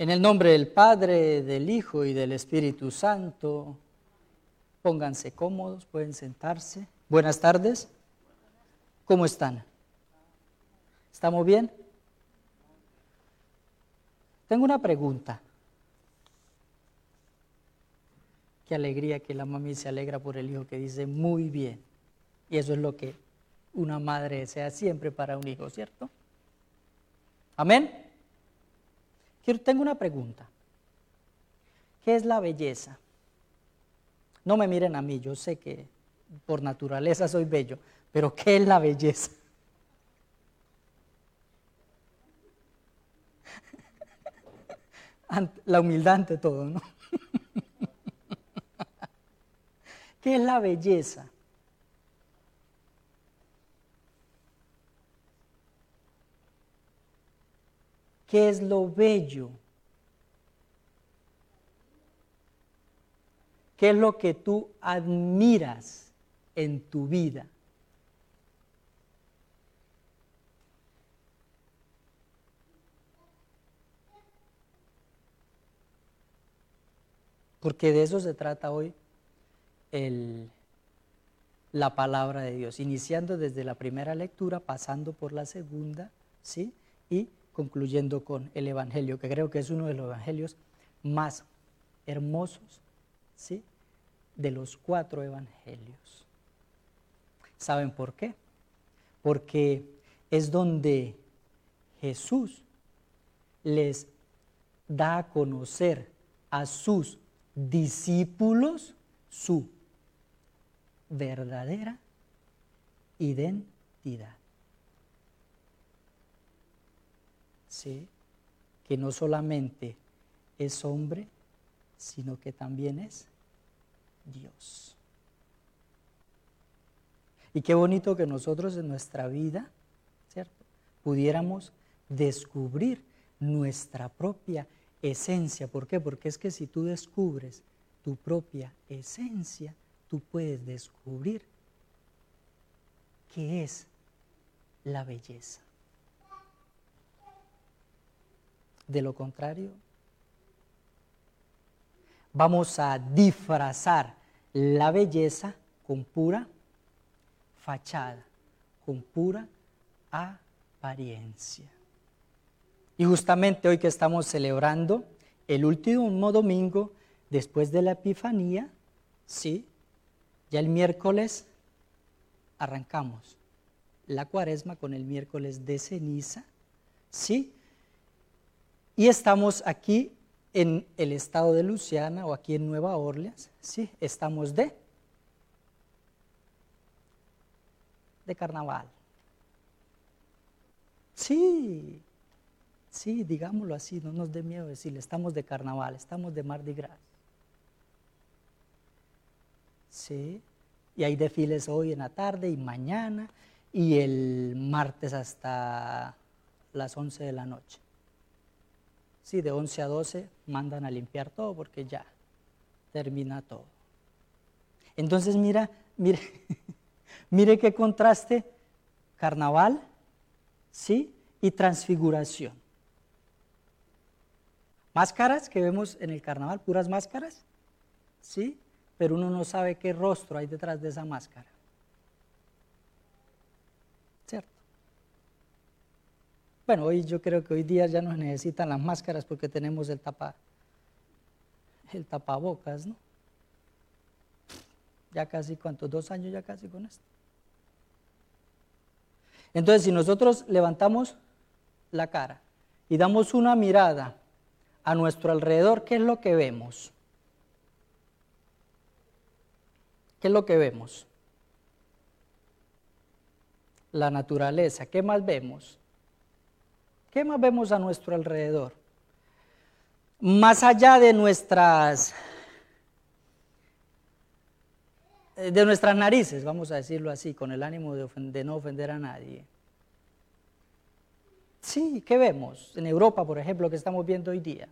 En el nombre del Padre, del Hijo y del Espíritu Santo, pónganse cómodos, pueden sentarse. Buenas tardes. ¿Cómo están? ¿Estamos bien? Tengo una pregunta. Qué alegría que la mami se alegra por el hijo que dice muy bien. Y eso es lo que una madre desea siempre para un hijo, ¿cierto? Amén tengo una pregunta. ¿Qué es la belleza? No me miren a mí, yo sé que por naturaleza soy bello, pero ¿qué es la belleza? La humildad ante todo, ¿no? ¿Qué es la belleza? ¿Qué es lo bello? ¿Qué es lo que tú admiras en tu vida? Porque de eso se trata hoy la palabra de Dios, iniciando desde la primera lectura, pasando por la segunda, ¿sí? Y concluyendo con el Evangelio, que creo que es uno de los evangelios más hermosos, ¿sí? De los cuatro evangelios. ¿Saben por qué? Porque es donde Jesús les da a conocer a sus discípulos su verdadera identidad. Que no solamente es hombre, sino que también es Dios. Y qué bonito que nosotros en nuestra vida, ¿cierto? Pudiéramos descubrir nuestra propia esencia. ¿Por qué? Porque es que si tú descubres tu propia esencia, tú puedes descubrir qué es la belleza. De lo contrario, vamos a disfrazar la belleza con pura fachada, con pura apariencia. Y justamente hoy que estamos celebrando el último domingo después de la Epifanía, sí, ya el miércoles arrancamos la cuaresma con el miércoles de ceniza, sí, y estamos aquí en el estado de Luciana o aquí en Nueva Orleans, ¿sí? Estamos de, de carnaval. Sí, sí, digámoslo así, no nos dé miedo decirle, estamos de carnaval, estamos de Mardi Gras. Sí, y hay desfiles hoy en la tarde y mañana y el martes hasta las 11 de la noche. Sí, de 11 a 12 mandan a limpiar todo porque ya termina todo. Entonces mira, mire, mire qué contraste, carnaval, ¿sí? Y transfiguración. Máscaras que vemos en el carnaval, puras máscaras, ¿sí? Pero uno no sabe qué rostro hay detrás de esa máscara. Bueno, hoy yo creo que hoy día ya no necesitan las máscaras porque tenemos el tapa, el tapabocas, ¿no? Ya casi, ¿cuántos? Dos años ya casi con esto. Entonces, si nosotros levantamos la cara y damos una mirada a nuestro alrededor, ¿qué es lo que vemos? ¿Qué es lo que vemos? La naturaleza. ¿Qué más vemos? ¿Qué más vemos a nuestro alrededor? Más allá de nuestras de nuestras narices, vamos a decirlo así, con el ánimo de, no ofender a nadie. Sí, ¿qué vemos? En Europa, por ejemplo, que estamos viendo hoy día.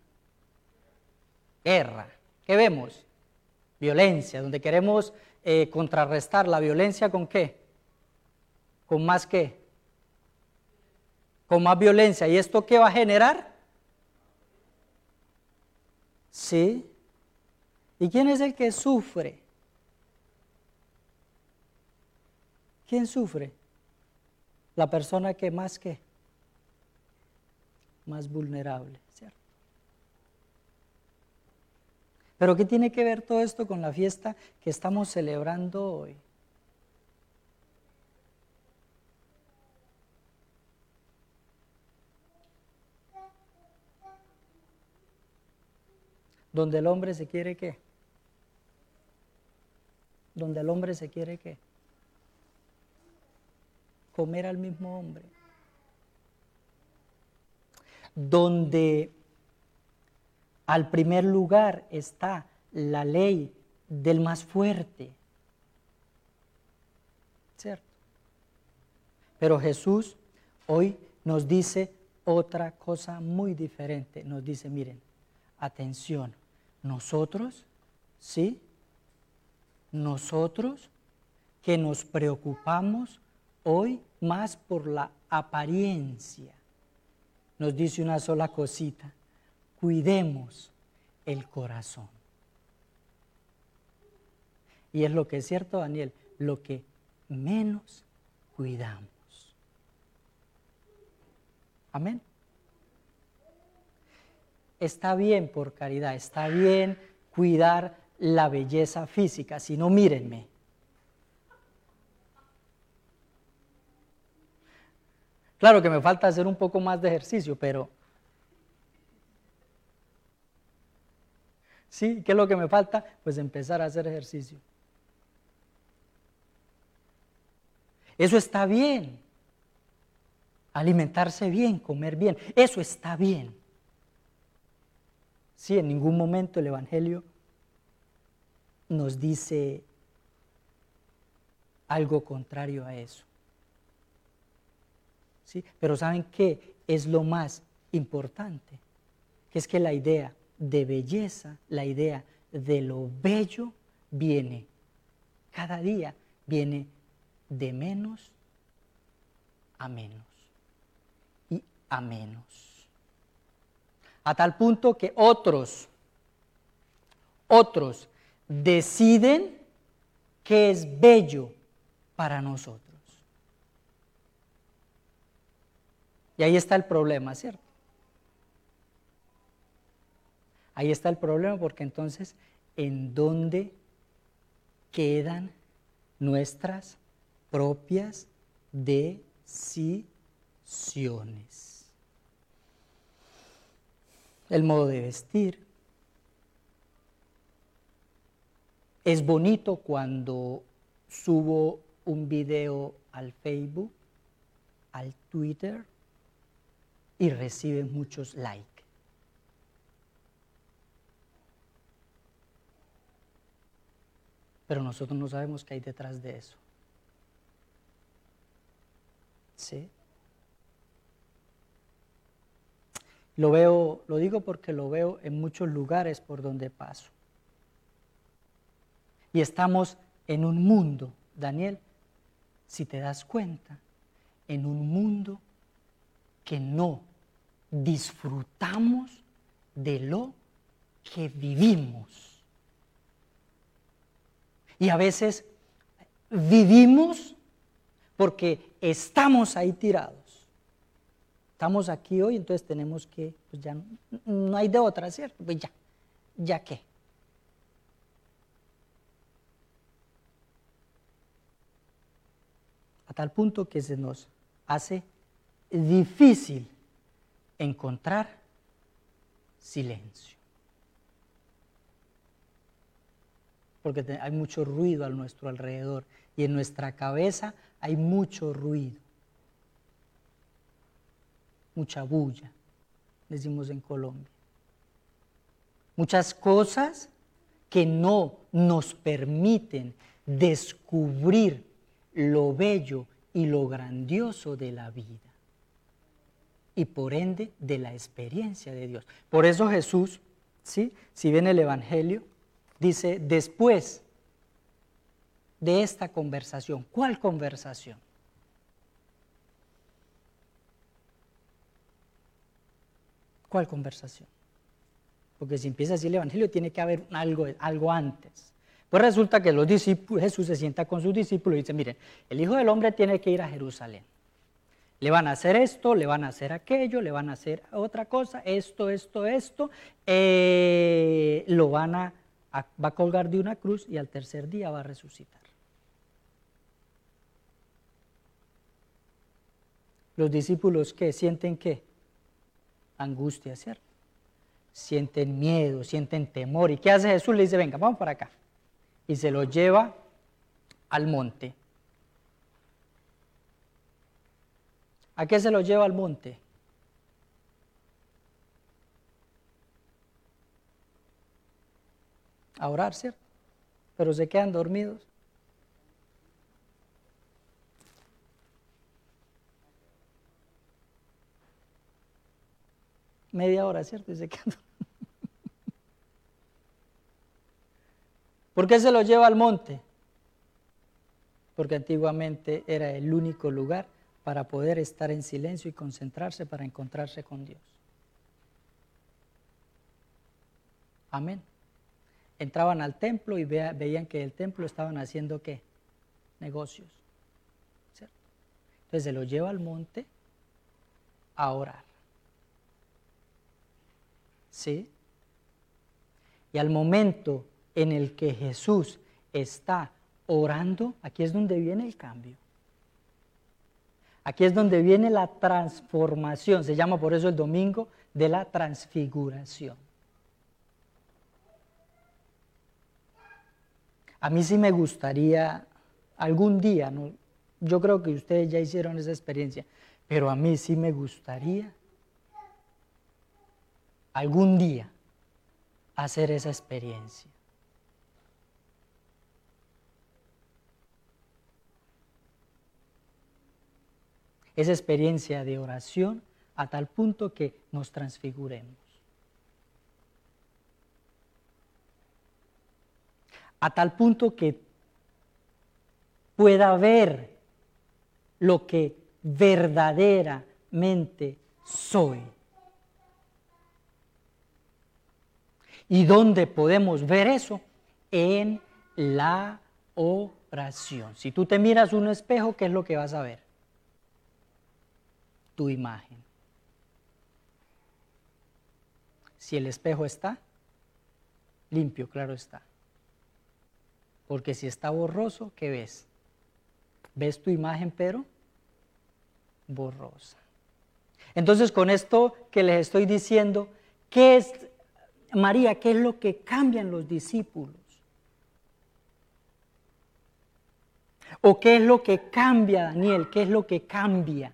Guerra. ¿Qué vemos? Violencia, donde queremos eh, contrarrestar la violencia con qué? Con más qué? Con más violencia. ¿Y esto qué va a generar? ¿Sí? ¿Y quién es el que sufre? ¿Quién sufre? La persona que más que más vulnerable, ¿cierto? Pero ¿qué tiene que ver todo esto con la fiesta que estamos celebrando hoy? Donde el hombre se quiere qué? Donde el hombre se quiere qué? Comer al mismo hombre. Donde al primer lugar está la ley del más fuerte. ¿Cierto? Pero Jesús hoy nos dice otra cosa muy diferente. Nos dice, miren, atención, nosotros, ¿sí? Nosotros que nos preocupamos hoy más por la apariencia, nos dice una sola cosita, cuidemos el corazón. Y es lo que es cierto, Daniel, lo que menos cuidamos. Amén está bien por caridad, está bien cuidar la belleza física, si no mírenme. Claro que me falta hacer un poco más de ejercicio, pero... ¿Sí? ¿Qué es lo que me falta? Pues empezar a hacer ejercicio. Eso está bien. Alimentarse bien, comer bien, eso está bien. Sí, en ningún momento el Evangelio nos dice algo contrario a eso. ¿Sí? Pero ¿saben qué es lo más importante? Que es que la idea de belleza, la idea de lo bello viene, cada día viene de menos a menos y a menos a tal punto que otros, otros deciden que es bello para nosotros. Y ahí está el problema, ¿cierto? Ahí está el problema porque entonces, ¿en dónde quedan nuestras propias decisiones? El modo de vestir. Es bonito cuando subo un video al Facebook, al Twitter y reciben muchos likes. Pero nosotros no sabemos qué hay detrás de eso. ¿Sí? Lo veo, lo digo porque lo veo en muchos lugares por donde paso. Y estamos en un mundo, Daniel, si te das cuenta, en un mundo que no disfrutamos de lo que vivimos. Y a veces vivimos porque estamos ahí tirados. Estamos aquí hoy, entonces tenemos que, pues ya no, hay de otra, ¿cierto? Pues ya, ya qué. A tal punto que se nos hace difícil encontrar silencio. Porque hay mucho ruido a nuestro alrededor y en nuestra cabeza hay mucho ruido mucha bulla, decimos en Colombia. Muchas cosas que no nos permiten descubrir lo bello y lo grandioso de la vida y por ende de la experiencia de Dios. Por eso Jesús, ¿sí? si viene el Evangelio, dice, después de esta conversación, ¿cuál conversación? ¿Cuál conversación? porque si empieza así el Evangelio tiene que haber algo, algo antes. Pues resulta que Jesús se sienta con sus discípulos y dice, miren, el Hijo del Hombre tiene que ir a Jerusalén. Le van a hacer esto, le van a hacer aquello, le van a hacer otra cosa, esto, esto, esto. Eh, lo van a, va a colgar de una cruz y al tercer día va a resucitar. Los discípulos que sienten qué? Angustia, ¿cierto? Sienten miedo, sienten temor. ¿Y qué hace Jesús? Le dice, venga, vamos para acá. Y se lo lleva al monte. ¿A qué se lo lleva al monte? A orar, ¿cierto? Pero se quedan dormidos. Media hora, ¿cierto? Y se quedan ¿Por qué se lo lleva al monte? Porque antiguamente era el único lugar para poder estar en silencio y concentrarse para encontrarse con Dios. Amén. Entraban al templo y veían que el templo estaban haciendo qué? Negocios. ¿cierto? Entonces se lo lleva al monte a orar. ¿Sí? Y al momento en el que Jesús está orando, aquí es donde viene el cambio. Aquí es donde viene la transformación, se llama por eso el domingo de la transfiguración. A mí sí me gustaría algún día, yo creo que ustedes ya hicieron esa experiencia, pero a mí sí me gustaría algún día hacer esa experiencia. esa experiencia de oración a tal punto que nos transfiguremos. A tal punto que pueda ver lo que verdaderamente soy. ¿Y dónde podemos ver eso? En la oración. Si tú te miras un espejo, ¿qué es lo que vas a ver? tu imagen. Si el espejo está limpio, claro está. Porque si está borroso, ¿qué ves? Ves tu imagen, pero borrosa. Entonces, con esto que les estoy diciendo, ¿qué es, María, qué es lo que cambian los discípulos? ¿O qué es lo que cambia, Daniel? ¿Qué es lo que cambia?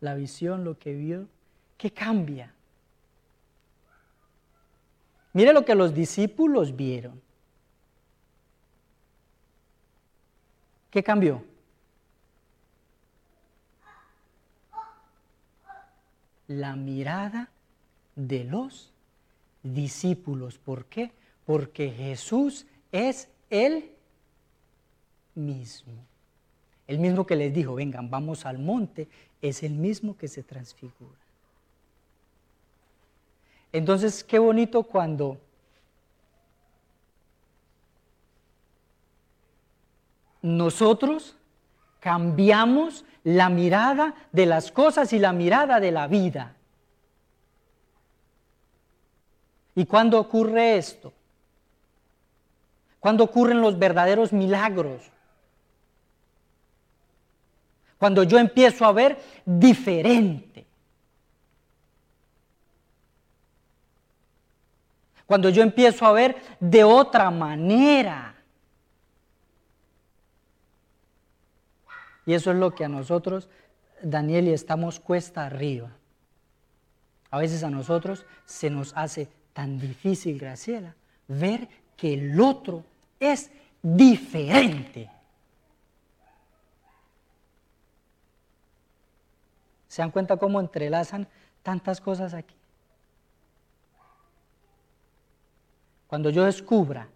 la visión, lo que vio, ¿qué cambia? Mire lo que los discípulos vieron. ¿Qué cambió? La mirada de los discípulos. ¿Por qué? Porque Jesús es el mismo. El mismo que les dijo, vengan, vamos al monte, es el mismo que se transfigura. Entonces, qué bonito cuando nosotros cambiamos la mirada de las cosas y la mirada de la vida. ¿Y cuándo ocurre esto? ¿Cuándo ocurren los verdaderos milagros? Cuando yo empiezo a ver diferente. Cuando yo empiezo a ver de otra manera. Y eso es lo que a nosotros, Daniel, y estamos cuesta arriba. A veces a nosotros se nos hace tan difícil, Graciela, ver que el otro es diferente. ¿Se dan cuenta cómo entrelazan tantas cosas aquí? Cuando yo descubra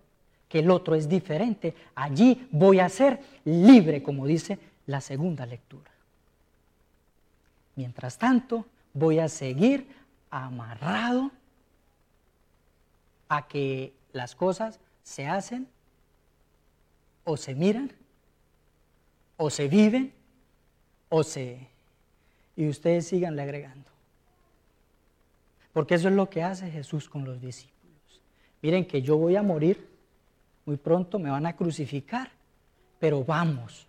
que el otro es diferente, allí voy a ser libre, como dice la segunda lectura. Mientras tanto, voy a seguir amarrado a que las cosas se hacen o se miran o se viven o se... Y ustedes síganle agregando. Porque eso es lo que hace Jesús con los discípulos. Miren que yo voy a morir, muy pronto me van a crucificar, pero vamos.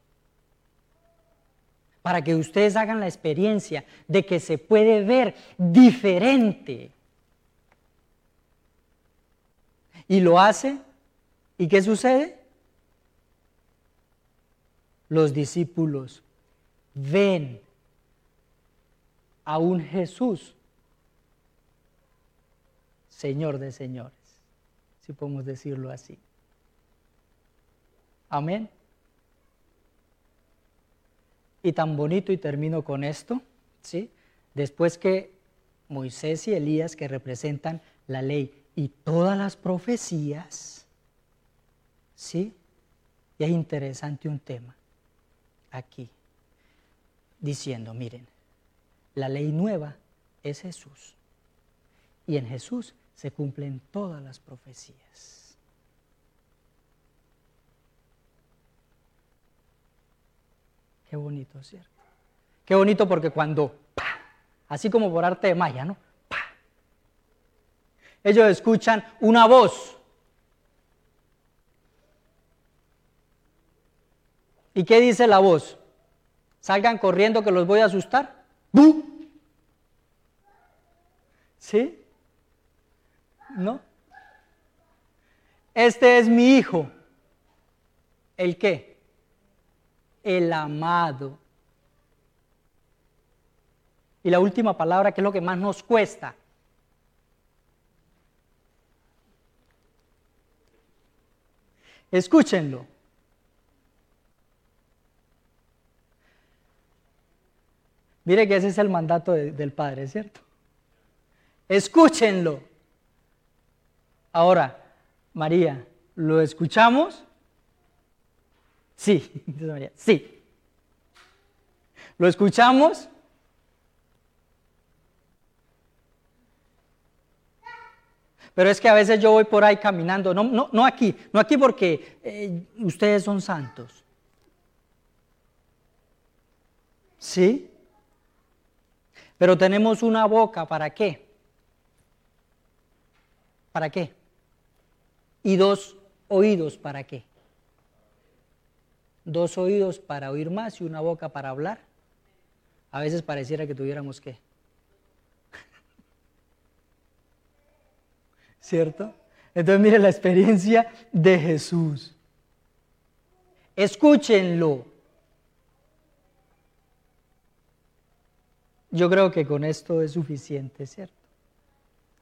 Para que ustedes hagan la experiencia de que se puede ver diferente. Y lo hace. ¿Y qué sucede? Los discípulos ven a un Jesús Señor de señores, si podemos decirlo así. Amén. Y tan bonito, y termino con esto, ¿sí? Después que Moisés y Elías, que representan la ley y todas las profecías, ¿sí? Y es interesante un tema aquí, diciendo, miren, la ley nueva es Jesús. Y en Jesús se cumplen todas las profecías. Qué bonito, ¿cierto? Qué bonito porque cuando, así como por arte de magia, ¿no? ellos escuchan una voz. ¿Y qué dice la voz? Salgan corriendo que los voy a asustar. ¿Sí? ¿No? Este es mi hijo. ¿El qué? El amado. Y la última palabra, que es lo que más nos cuesta. Escúchenlo. Mire que ese es el mandato del Padre, ¿cierto? Escúchenlo. Ahora, María, ¿lo escuchamos? Sí, María, sí. ¿Lo escuchamos? Pero es que a veces yo voy por ahí caminando, no, no, no aquí, no aquí porque eh, ustedes son santos. ¿Sí? Pero tenemos una boca, ¿para qué? ¿Para qué? y dos oídos para qué? Dos oídos para oír más y una boca para hablar. A veces pareciera que tuviéramos qué. ¿Cierto? Entonces mire la experiencia de Jesús. Escúchenlo. Yo creo que con esto es suficiente, ¿cierto?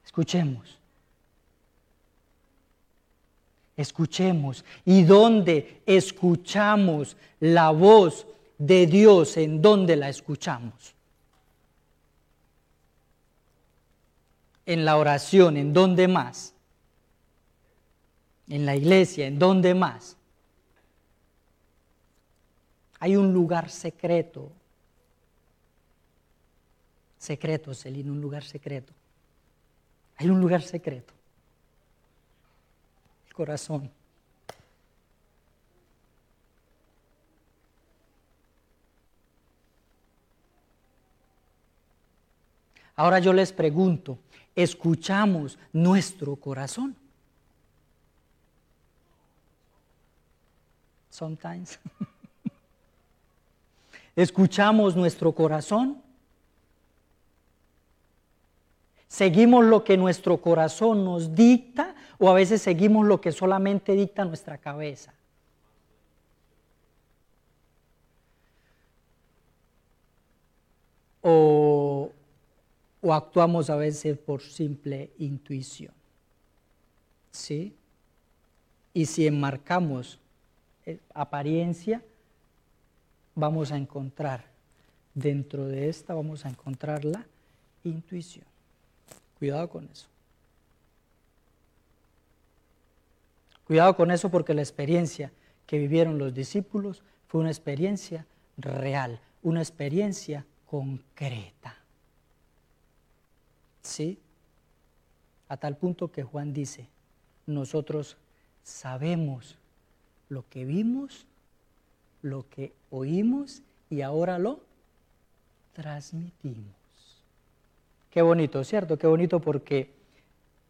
Escuchemos escuchemos. ¿Y dónde escuchamos la voz de Dios? ¿En dónde la escuchamos? En la oración, ¿en dónde más? En la iglesia, ¿en dónde más? Hay un lugar secreto. Secreto, Celina, un lugar secreto. Hay un lugar secreto corazón. Ahora yo les pregunto, ¿escuchamos nuestro corazón? Sometimes. ¿Escuchamos nuestro corazón? ¿Seguimos lo que nuestro corazón nos dicta o a veces seguimos lo que solamente dicta nuestra cabeza. O, actuamos a veces por simple intuición. ¿Sí? Y si enmarcamos eh, apariencia, vamos a encontrar, dentro de esta vamos a encontrar la intuición. Cuidado con eso. Cuidado con eso porque la experiencia que vivieron los discípulos fue una experiencia real, una experiencia concreta. ¿Sí? A tal punto que Juan dice, nosotros sabemos lo que vimos, lo que oímos y ahora lo transmitimos. Qué bonito, ¿cierto? Qué bonito porque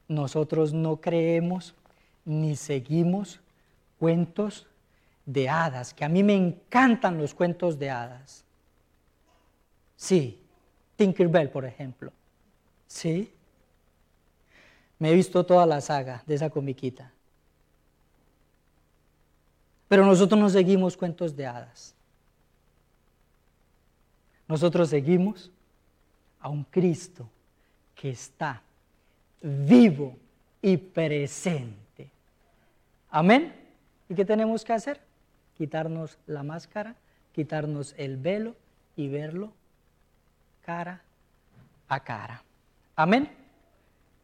nosotros no creemos ni seguimos cuentos de hadas, que a mí me encantan los cuentos de hadas. Sí, Tinkerbell, por ejemplo. Sí. Me he visto toda la saga de esa comiquita. Pero nosotros no seguimos cuentos de hadas. Nosotros seguimos a un Cristo que está vivo y presente. Amén. ¿Y qué tenemos que hacer? Quitarnos la máscara, quitarnos el velo y verlo cara a cara. Amén.